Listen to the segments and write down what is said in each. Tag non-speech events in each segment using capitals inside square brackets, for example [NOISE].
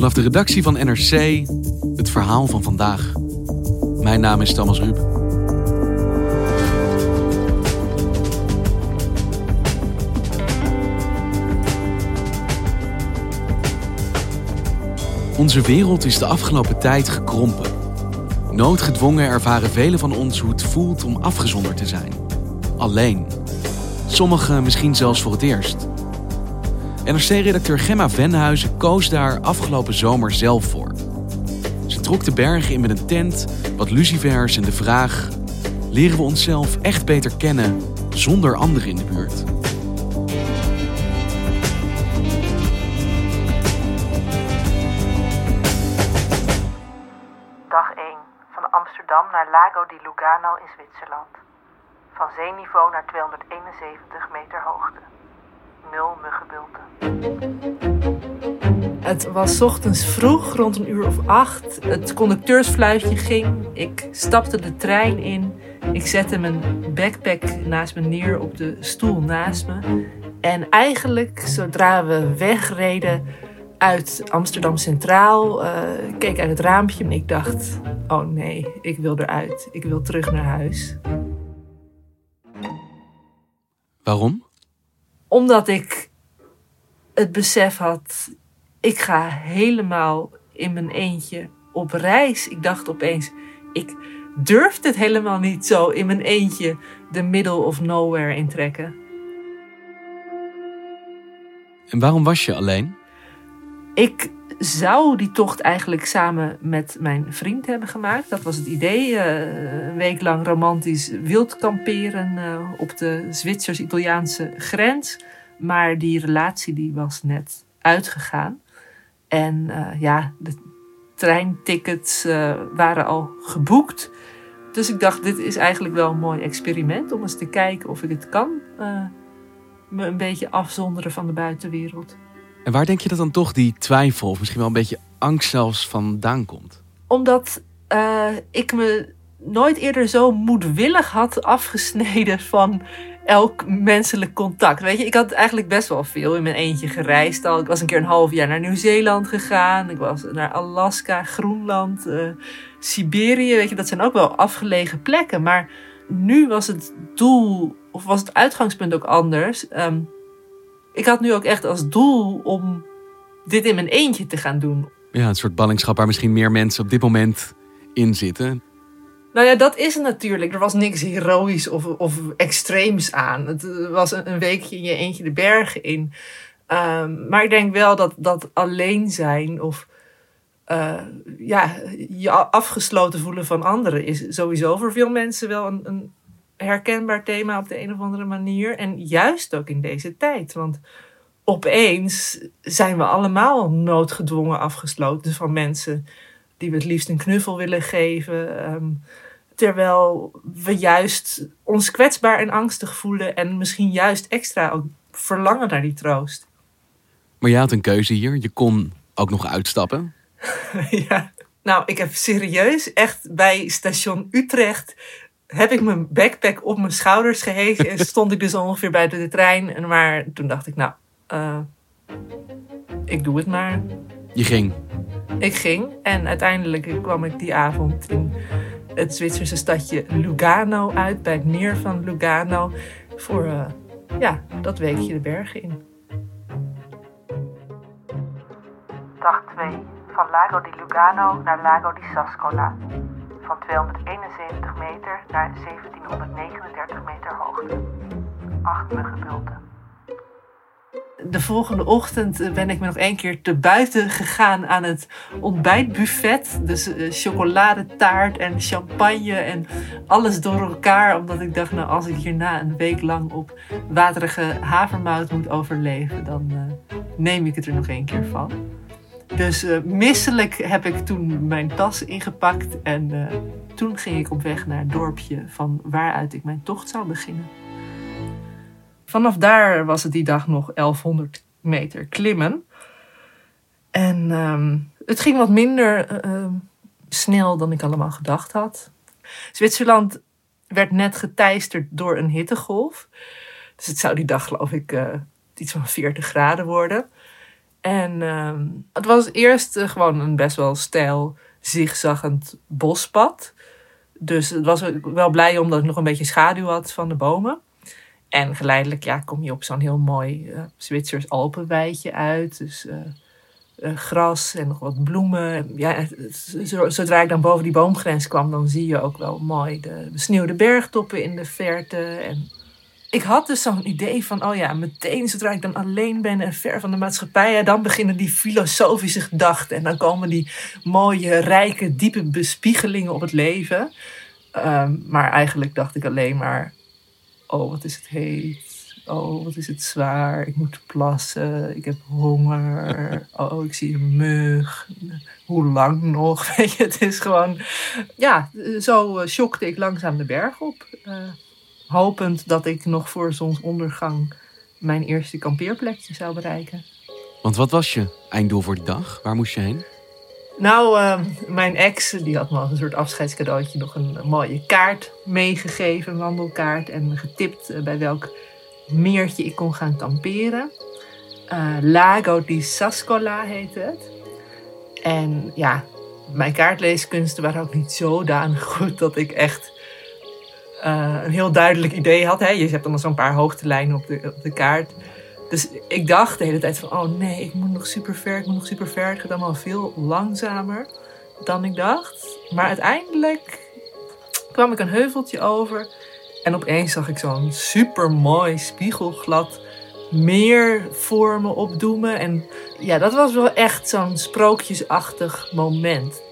Vanaf de redactie van NRC het verhaal van vandaag. Mijn naam is Thomas Ruben. Onze wereld is de afgelopen tijd gekrompen. Noodgedwongen ervaren velen van ons hoe het voelt om afgezonderd te zijn. Alleen. Sommigen misschien zelfs voor het eerst. NRC-redacteur Gemma Venhuizen koos daar afgelopen zomer zelf voor. Ze trok de bergen in met een tent, wat lucifers en de vraag... leren we onszelf echt beter kennen zonder anderen in de buurt? Dag 1. Van Amsterdam naar Lago di Lugano in Zwitserland. Van zeeniveau naar 271 meter hoogte. Nul muggenbulten. Het was ochtends vroeg, rond een uur of acht. Het conducteursfluitje ging. Ik stapte de trein in. Ik zette mijn backpack naast me neer op de stoel naast me. En eigenlijk, zodra we wegreden uit Amsterdam Centraal, uh, keek uit het raampje en ik dacht: Oh nee, ik wil eruit. Ik wil terug naar huis. Waarom? Omdat ik het besef had: ik ga helemaal in mijn eentje op reis. Ik dacht opeens: ik durf het helemaal niet zo in mijn eentje de middle of nowhere intrekken. En waarom was je alleen? Ik zou die tocht eigenlijk samen met mijn vriend hebben gemaakt. Dat was het idee. Uh, een week lang romantisch wild kamperen uh, op de Zwitsers-Italiaanse grens. Maar die relatie die was net uitgegaan. En uh, ja, de treintickets waren al geboekt. Dus ik dacht, dit is eigenlijk wel een mooi experiment om eens te kijken of ik het kan. me een beetje afzonderen van de buitenwereld. En waar denk je dat dan toch die twijfel, of misschien wel een beetje angst zelfs vandaan komt? Omdat uh, ik me nooit eerder zo moedwillig had afgesneden van elk menselijk contact. Weet je, ik had eigenlijk best wel veel in mijn eentje gereisd al. Ik was een keer een half jaar naar Nieuw-Zeeland gegaan. Ik was naar Alaska, Groenland, uh, Siberië. Weet je, dat zijn ook wel afgelegen plekken. Maar nu was het doel, of was het uitgangspunt ook anders. Um, ik had nu ook echt als doel om dit in mijn eentje te gaan doen. Ja, een soort ballingschap waar misschien meer mensen op dit moment in zitten. Nou ja, dat is het natuurlijk. Er was niks heroïs of, of extreems aan. Het was een, weekje in je eentje de bergen in. Um, maar ik denk wel dat, dat alleen zijn of uh, ja, je afgesloten voelen van anderen is sowieso voor veel mensen wel een, een herkenbaar thema op de een of andere manier. En juist ook in deze tijd. Want opeens zijn we allemaal noodgedwongen afgesloten van mensen die we het liefst een knuffel willen geven. Um, terwijl we juist ons kwetsbaar en angstig voelen en misschien juist extra ook verlangen naar die troost. Maar je had een keuze hier. Je kon ook nog uitstappen. [LAUGHS] ja. Nou, ik heb serieus echt bij station Utrecht heb ik mijn backpack op mijn schouders gehezen en stond ik dus ongeveer buiten de trein. Maar toen dacht ik, nou, uh, ik doe het maar. Je ging? Ik ging en uiteindelijk kwam ik die avond in het Zwitserse stadje Lugano uit, bij het meer van Lugano, voor uh, ja, dat weekje de bergen in. Dag 2 van Lago di Lugano naar Lago di Sascola. Van 271 meter naar 1739 meter hoogte. Acht muggenbulten. De volgende ochtend ben ik me nog één keer te buiten gegaan aan het ontbijtbuffet. Dus uh, chocoladetaart en champagne en alles door elkaar. Omdat ik dacht, nou als ik hierna een week lang op waterige havermout moet overleven, dan uh, neem ik het er nog één keer van. Dus uh, misselijk heb ik toen mijn tas ingepakt en toen ging ik op weg naar het dorpje van waaruit ik mijn tocht zou beginnen. Vanaf daar was het die dag nog 1100 meter klimmen. En ehm, het ging wat minder eh, ehm, snel dan ik allemaal gedacht had. Zwitserland werd net geteisterd door een hittegolf. Dus het zou die dag, geloof ik, iets van 40 graden worden. En ehm, het was eerst uh, gewoon een best wel stijl, zigzaggend bospad. Dus het was wel blij omdat ik nog een beetje schaduw had van de bomen. En geleidelijk ja, kom je op zo'n heel mooi uh, Zwitsers Alpenweidje uit. Dus uh, gras en nog wat bloemen. Ja, zodra ik dan boven die boomgrens kwam, dan zie je ook wel mooi de besneeuwde bergtoppen in de verte. En ik had dus zo'n idee van, oh ja, meteen zodra ik dan alleen ben en ver van de maatschappij, ja, dan beginnen die filosofische gedachten. En dan komen die mooie, rijke, diepe bespiegelingen op het leven. Um, maar eigenlijk dacht ik alleen maar, oh wat is het heet. Oh, wat is het zwaar. Ik moet plassen. Ik heb honger. Oh, ik zie een mug. Hoe lang nog? [LAUGHS] Weet je, het is gewoon... Ja, zo shockte ik langzaam de berg op. Uh, hopend dat ik nog voor zonsondergang mijn eerste kampeerplekje zou bereiken. Want wat was je einddoel voor de dag? Waar moest je heen? Nou, uh, mijn ex die had me als een soort afscheidscadeautje nog een, mooie kaart meegegeven, een wandelkaart. En getipt uh, bij welk meertje ik kon gaan kamperen. Uh, Lago di Sascola heette het. En ja, mijn kaartleeskunsten waren ook niet zodanig [LAUGHS] goed dat ik echt een heel duidelijk idee had. Hè? Je hebt dan zo'n paar hoogtelijnen op de, op de kaart. Dus ik dacht de hele tijd van, oh nee, ik moet nog super ver, ik moet nog super ver. Het gaat allemaal veel langzamer dan ik dacht. Maar uiteindelijk kwam ik een heuveltje over en opeens zag ik zo'n super mooi spiegelglad meer voor me opdoemen. En ja, dat was wel echt zo'n sprookjesachtig moment.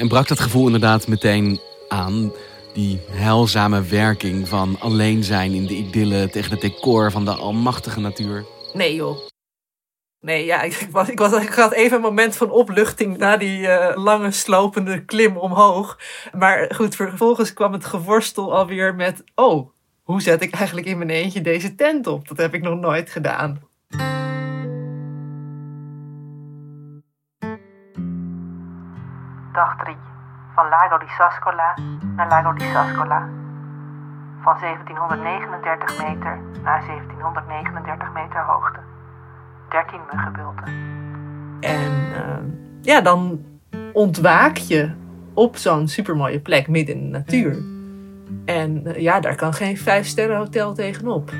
En brak dat gevoel inderdaad meteen aan die heilzame werking van alleen zijn in de idylle tegen het decor van de almachtige natuur? Nee joh. Nee, ja, ik, was, ik, was, ik had even een moment van opluchting na die uh, lange slopende klim omhoog. Maar goed, vervolgens kwam het geworstel alweer met... Oh, hoe zet ik eigenlijk in mijn eentje deze tent op? Dat heb ik nog nooit gedaan. Dag 3 van Lago di Sascola naar Lago di Sascola. Van 1739 meter naar 1739 meter hoogte. 13 muggenbulten. En uh, ja, dan ontwaak je op zo'n supermooie plek midden in de natuur. En uh, ja, daar kan geen vijf sterren hotel tegenop.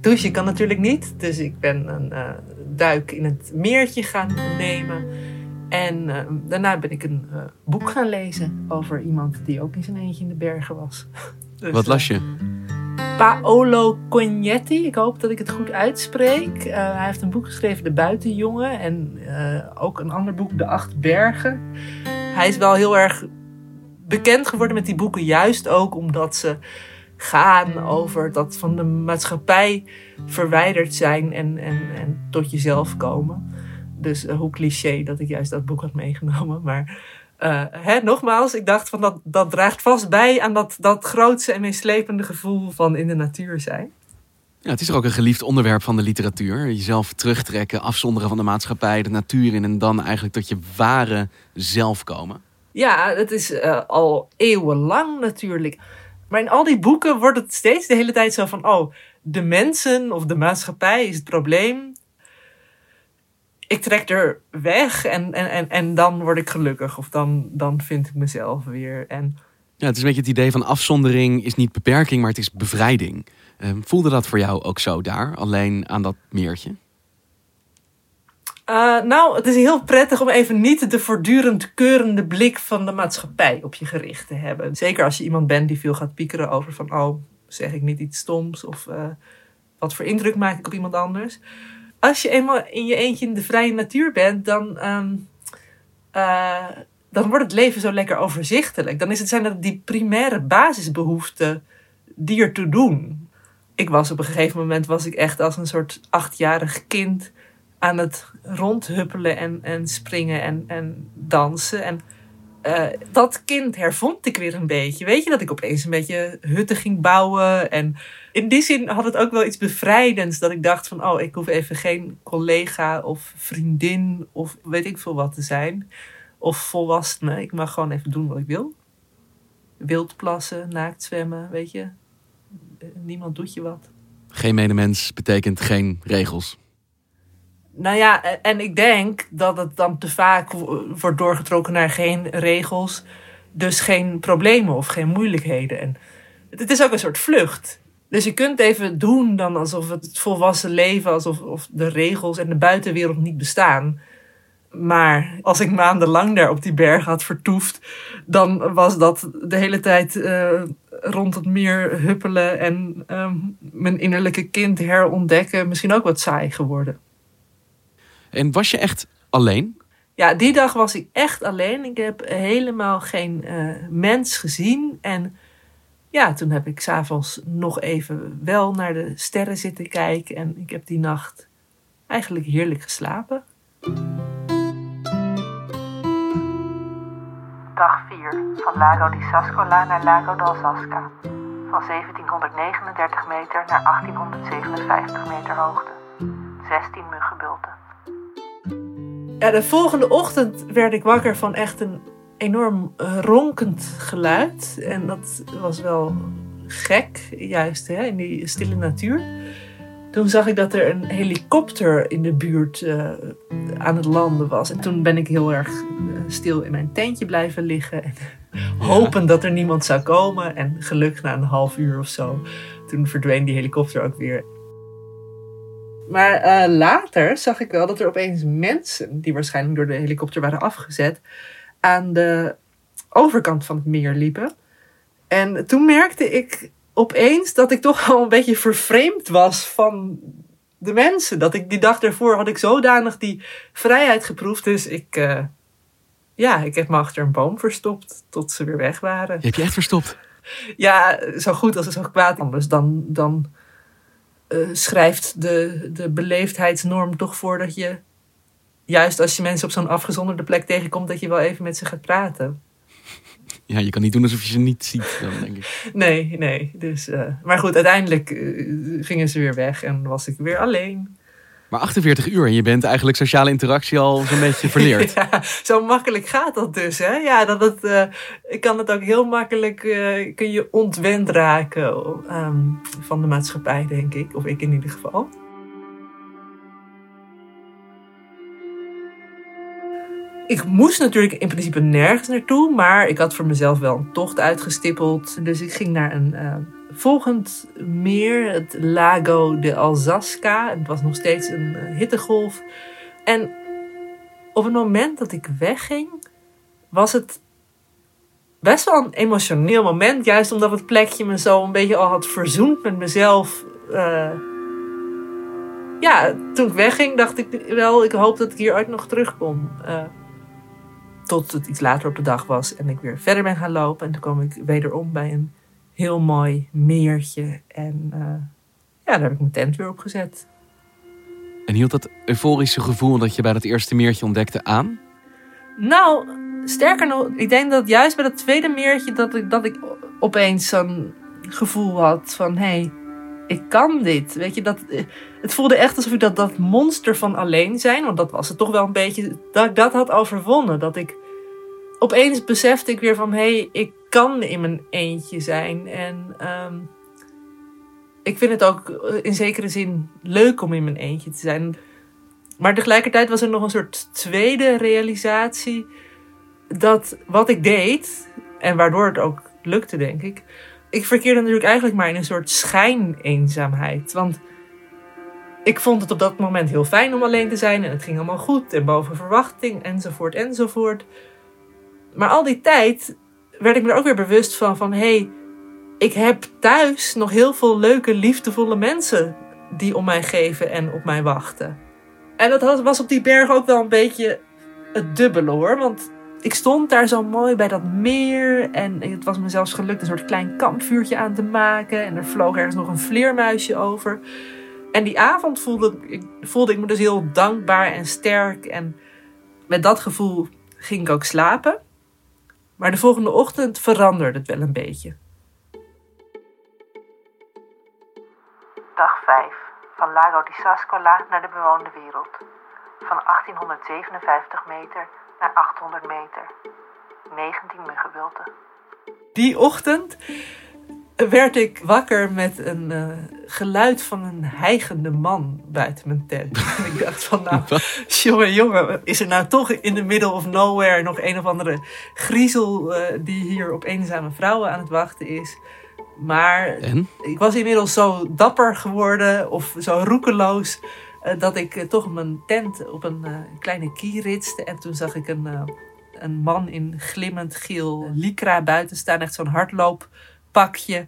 Douche kan natuurlijk niet, dus ik ben een uh, duik in het meertje gaan nemen. En uh, daarna ben ik een uh, boek gaan lezen over iemand die ook in zijn eentje in de bergen was. [LAUGHS] dus, Wat las je? Uh, Paolo Cognetti, ik hoop dat ik het goed uitspreek. hij heeft een boek geschreven, De Buitenjongen. En ook een ander boek, De Acht Bergen. Hij is wel heel erg bekend geworden met die boeken, juist ook omdat ze gaan over dat van de maatschappij verwijderd zijn en, en, en tot jezelf komen. Dus uh, hoe cliché dat ik juist dat boek had meegenomen. Maar uh, hè, nogmaals, ik dacht van dat, dat draagt vast bij aan dat, dat grootste en meeslepende gevoel van in de natuur zijn. Ja, het is er ook een geliefd onderwerp van de literatuur. Jezelf terugtrekken, afzonderen van de maatschappij, de natuur in en dan eigenlijk tot je ware zelf komen. Ja, dat is uh, al eeuwenlang natuurlijk. Maar in al die boeken wordt het steeds de hele tijd zo van: oh, de mensen of de maatschappij is het probleem ik trek er weg en, en, en, en dan word ik gelukkig. Of dan, dan vind ik mezelf weer. En... Ja, het is een beetje het idee van afzondering is niet beperking, maar het is bevrijding. Um, voelde dat voor jou ook zo daar, alleen aan dat meertje? Uh, nou, het is heel prettig om even niet de voortdurend keurende blik van de maatschappij op je gericht te hebben. Zeker als je iemand bent die veel gaat piekeren over van, oh, zeg ik niet iets stoms of uh, wat voor indruk maak ik op iemand anders. Als je eenmaal in je eentje in de vrije natuur bent, dan, um, uh, dan wordt het leven zo lekker overzichtelijk. Dan is het, zijn dat die primaire basisbehoeften die ertoe doen. Ik was op een gegeven moment was ik echt als een soort achtjarig kind aan het rondhuppelen en, en springen en, en dansen. En uh, dat kind hervond ik weer een beetje. Weet je, dat ik opeens een beetje hutten ging bouwen. En in die zin had het ook wel iets bevrijdends. Dat ik dacht van, oh, ik hoef even geen collega of vriendin of weet ik veel wat te zijn. Of volwassene. Ik mag gewoon even doen wat ik wil. Wild plassen, naakt zwemmen, weet je. Niemand doet je wat. Geen medemens betekent geen regels. Nou ja, en ik denk dat het dan te vaak wordt doorgetrokken naar geen regels, dus geen problemen of geen moeilijkheden. En het is ook een soort vlucht. Dus je kunt even doen dan alsof het volwassen leven, alsof of de regels en de buitenwereld niet bestaan. Maar als ik maandenlang daar op die berg had vertoefd, dan was dat de hele tijd uh, rond het meer huppelen en um, mijn innerlijke kind herontdekken misschien ook wat saai geworden. En was je echt alleen? Ja, die dag was ik echt alleen. Ik heb helemaal geen uh, mens gezien. En ja, toen heb ik s'avonds nog even wel naar de sterren zitten kijken. En ik heb die nacht eigenlijk heerlijk geslapen. Dag 4 van Lago di Sascola naar Lago d'Alsasca. Van 1739 meter naar 1857 meter hoogte. 16 muggenbulten. Ja, de volgende ochtend werd ik wakker van echt een enorm ronkend geluid. En dat was wel gek, juist hè, in die stille natuur. Toen zag ik dat er een helikopter in de buurt uh, aan het landen was. En toen ben ik heel erg uh, stil in mijn tentje blijven liggen. En hopen dat er niemand zou komen. En gelukkig na een half uur of zo, toen verdween die helikopter ook weer. Maar uh, later zag ik wel dat er opeens mensen, die waarschijnlijk door de helikopter waren afgezet, aan de overkant van het meer liepen. En toen merkte ik opeens dat ik toch al een beetje vervreemd was van de mensen. Dat ik die dag daarvoor had ik zodanig die vrijheid geproefd. Dus ik, uh, ja, ik heb me achter een boom verstopt tot ze weer weg waren. Je heb je echt verstopt? Ja, zo goed als het zo kwaad. Anders dan, dan uh, schrijft de, de beleefdheidsnorm toch voor dat je, juist als je mensen op zo'n afgezonderde plek tegenkomt, dat je wel even met ze gaat praten. Ja, je kan niet doen alsof je ze niet ziet, dan denk ik. Nee, nee. Dus, uh, maar goed, uiteindelijk uh, gingen ze weer weg en was ik weer alleen. Maar 48 uur en je bent eigenlijk sociale interactie al zo'n beetje verleerd. [LAUGHS] zo makkelijk gaat dat dus. Hè? Ja, dat uh, ik kan het ook heel makkelijk, uh, kun je ontwend raken um, van de maatschappij, denk ik. Of ik in ieder geval. Ik moest natuurlijk in principe nergens naartoe, maar ik had voor mezelf wel een tocht uitgestippeld. Dus ik ging naar een uh, volgend meer, het Lago de Alsasca. Het was nog steeds een uh, hittegolf. En op het moment dat ik wegging, was het best wel een emotioneel moment. Juist omdat het plekje me zo een beetje al had verzoend met mezelf. Uh, ja, toen ik wegging, dacht ik wel, ik hoop dat ik hier ooit nog terugkom. Tot het iets later op de dag was en ik weer verder ben gaan lopen. En toen kwam ik wederom bij een heel mooi meertje. En uh, ja, daar heb ik mijn tent weer op gezet. En hield dat euforische gevoel dat je bij dat eerste meertje ontdekte aan? Nou, sterker nog, ik denk dat juist bij dat tweede meertje dat ik, dat ik opeens zo'n gevoel had van hé, hey, ik kan dit. Weet je, dat, het voelde echt alsof ik dat, dat monster van alleen zijn, want dat was het toch wel een beetje, dat ik dat had overwonnen. Dat ik opeens besefte ik weer van hé, hey, ik kan in mijn eentje zijn. En um, ik vind het ook in zekere zin leuk om in mijn eentje te zijn. Maar tegelijkertijd was er nog een soort tweede realisatie dat wat ik deed, en waardoor het ook lukte, denk ik. Ik verkeerde natuurlijk eigenlijk maar in een soort schijneenzaamheid. Want ik vond het op dat moment heel fijn om alleen te zijn en het ging allemaal goed en boven verwachting enzovoort enzovoort. Maar al die tijd werd ik me er ook weer bewust van van hé, hey, ik heb thuis nog heel veel leuke, liefdevolle mensen die om mij geven en op mij wachten. En dat was op die berg ook wel een beetje het dubbele hoor, want ik stond daar zo mooi bij dat meer en het was me zelfs gelukt een soort klein kampvuurtje aan te maken en er vloog ergens nog een vleermuisje over. En die avond voelde ik, voelde ik me dus heel dankbaar en sterk. En met dat gevoel ging ik ook slapen. Maar de volgende ochtend veranderde het wel een beetje. Dag 5. Van Lago di Sascola naar de bewoonde wereld. Van 1857 meter naar 800 meter. 19 muggenbulten. Die ochtend werd ik wakker met een uh, geluid van een hijgende man buiten mijn tent. [LAUGHS] en ik dacht van, nou, jongen, jongen, is er nou toch in the middle of nowhere nog een of andere griezel uh, die hier op eenzame vrouwen aan het wachten is? Maar en? ik was inmiddels zo dapper geworden of zo roekeloos uh, dat ik toch mijn tent op een kleine kie ritste. En toen zag ik een, een man in glimmend geel lycra buiten staan, echt zo'n hardloop pakje.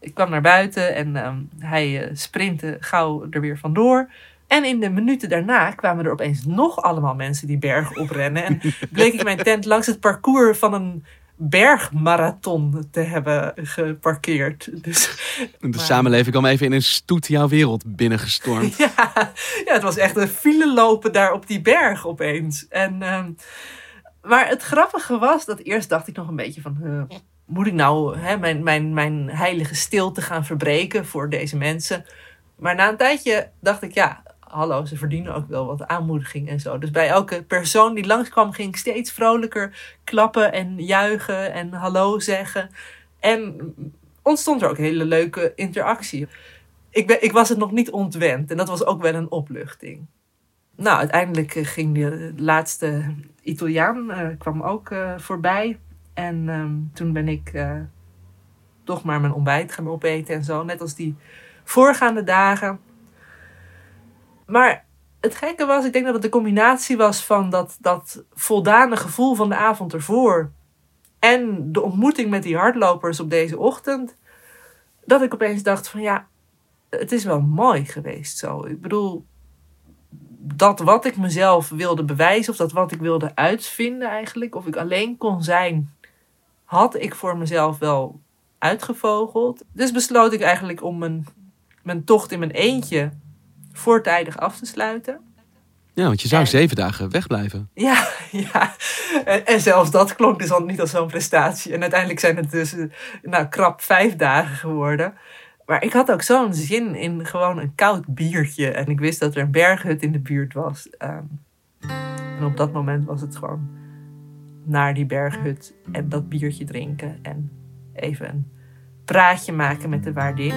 Ik kwam naar buiten en um, hij uh, sprintte gauw er weer vandoor. En in de minuten daarna kwamen er opeens nog allemaal mensen die berg oprennen. En [LAUGHS] bleek ik mijn tent langs het parcours van een bergmarathon te hebben geparkeerd. Dus, de maar... samenleving kwam even in een stoet jouw wereld binnengestormd. [LAUGHS] ja, ja, het was echt een file lopen daar op die berg opeens. En, um, maar het grappige was dat eerst dacht ik nog een beetje van... Uh, moet ik nou hè, mijn, mijn, mijn heilige stilte gaan verbreken voor deze mensen? Maar na een tijdje dacht ik, ja, hallo, ze verdienen ook wel wat aanmoediging en zo. Dus bij elke persoon die langskwam, ging ik steeds vrolijker klappen en juichen en hallo zeggen. En ontstond er ook een hele leuke interactie. Ik, ben, ik was het nog niet ontwend en dat was ook wel een opluchting. Nou, uiteindelijk ging de laatste Italiaan uh, kwam ook uh, voorbij. En um, toen ben ik uh, toch maar mijn ontbijt gaan opeten en zo. Net als die voorgaande dagen. Maar het gekke was, ik denk dat het de combinatie was van dat, dat voldane gevoel van de avond ervoor. En de ontmoeting met die hardlopers op deze ochtend. Dat ik opeens dacht van ja, het is wel mooi geweest zo. Ik bedoel, dat wat ik mezelf wilde bewijzen, of dat wat ik wilde uitvinden eigenlijk, of ik alleen kon zijn had ik voor mezelf wel uitgevogeld. Dus besloot ik eigenlijk om mijn, mijn tocht in mijn eentje voortijdig af te sluiten. Ja, want je zou en, zeven dagen wegblijven. Ja, [LAUGHS] ja. En, en, zelfs dat klonk dus al niet als zo'n prestatie. En uiteindelijk zijn het dus nou, krap vijf dagen geworden. Maar ik had ook zo'n zin in gewoon een koud biertje. En ik wist dat er een berghut in de buurt was. Um, en op dat moment was het gewoon naar die berghut en dat biertje drinken en even een praatje maken met de waardin.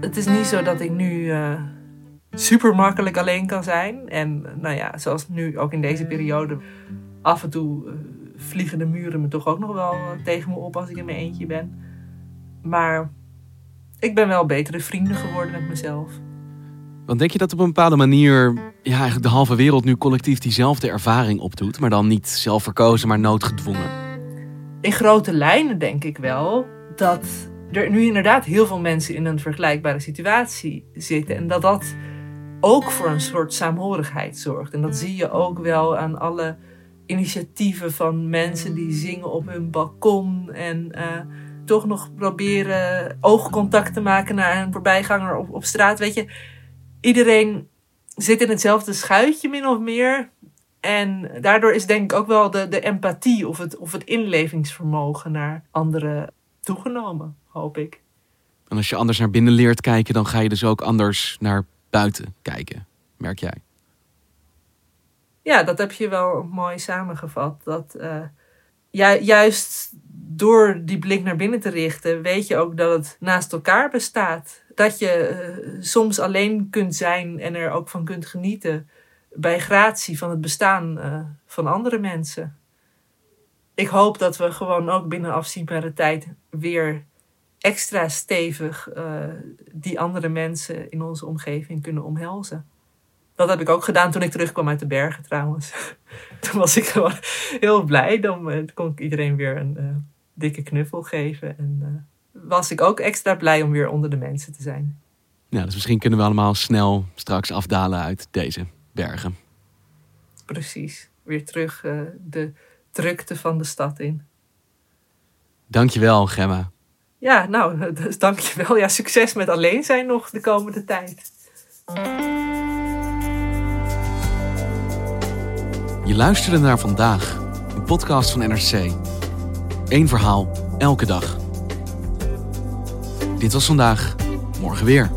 Het is niet zo dat ik nu uh, super makkelijk alleen kan zijn. En nou ja, zoals nu ook in deze periode, af en toe uh, vliegen de muren me toch ook nog wel tegen me op als ik in mijn eentje ben. Maar ik ben wel betere vrienden geworden met mezelf. Want denk je dat op een bepaalde manier ja, eigenlijk de halve wereld nu collectief diezelfde ervaring opdoet, maar dan niet zelf verkozen, maar noodgedwongen? In grote lijnen denk ik wel dat er nu inderdaad heel veel mensen in een vergelijkbare situatie zitten en dat dat ook voor een soort saamhorigheid zorgt. En dat zie je ook wel aan alle initiatieven van mensen die zingen op hun balkon en uh, toch nog proberen oogcontact te maken naar een voorbijganger op, op straat. Weet je, iedereen zit in hetzelfde schuitje min of meer. En daardoor is denk ik ook wel de, de empathie of het, of het inlevingsvermogen naar anderen toegenomen, hoop ik. En als je anders naar binnen leert kijken, dan ga je dus ook anders naar buiten kijken, merk jij? Ja, dat heb je wel mooi samengevat. Dat uh, juist door die blik naar binnen te richten, weet je ook dat het naast elkaar bestaat. Dat je uh, soms alleen kunt zijn en er ook van kunt genieten bij gratie van het bestaan uh, van andere mensen. ik hoop dat we gewoon ook binnen afzienbare tijd weer extra stevig uh, die andere mensen in onze omgeving kunnen omhelzen. Dat heb ik ook gedaan toen ik terugkwam uit de bergen trouwens. [LAUGHS] toen was ik gewoon heel blij. Dan kon ik iedereen weer een dikke knuffel geven. En was ik ook extra blij om weer onder de mensen te zijn. Ja, dus misschien kunnen we allemaal snel straks afdalen uit deze bergen. Precies. Weer terug de drukte van de stad in. Dankjewel, Gemma. Ja, nou, [LAUGHS] dus dankjewel. Ja, succes met alleen zijn nog de komende tijd. Je luisterde naar vandaag, een podcast van NRC. Eén verhaal, elke dag. Dit was vandaag, morgen weer.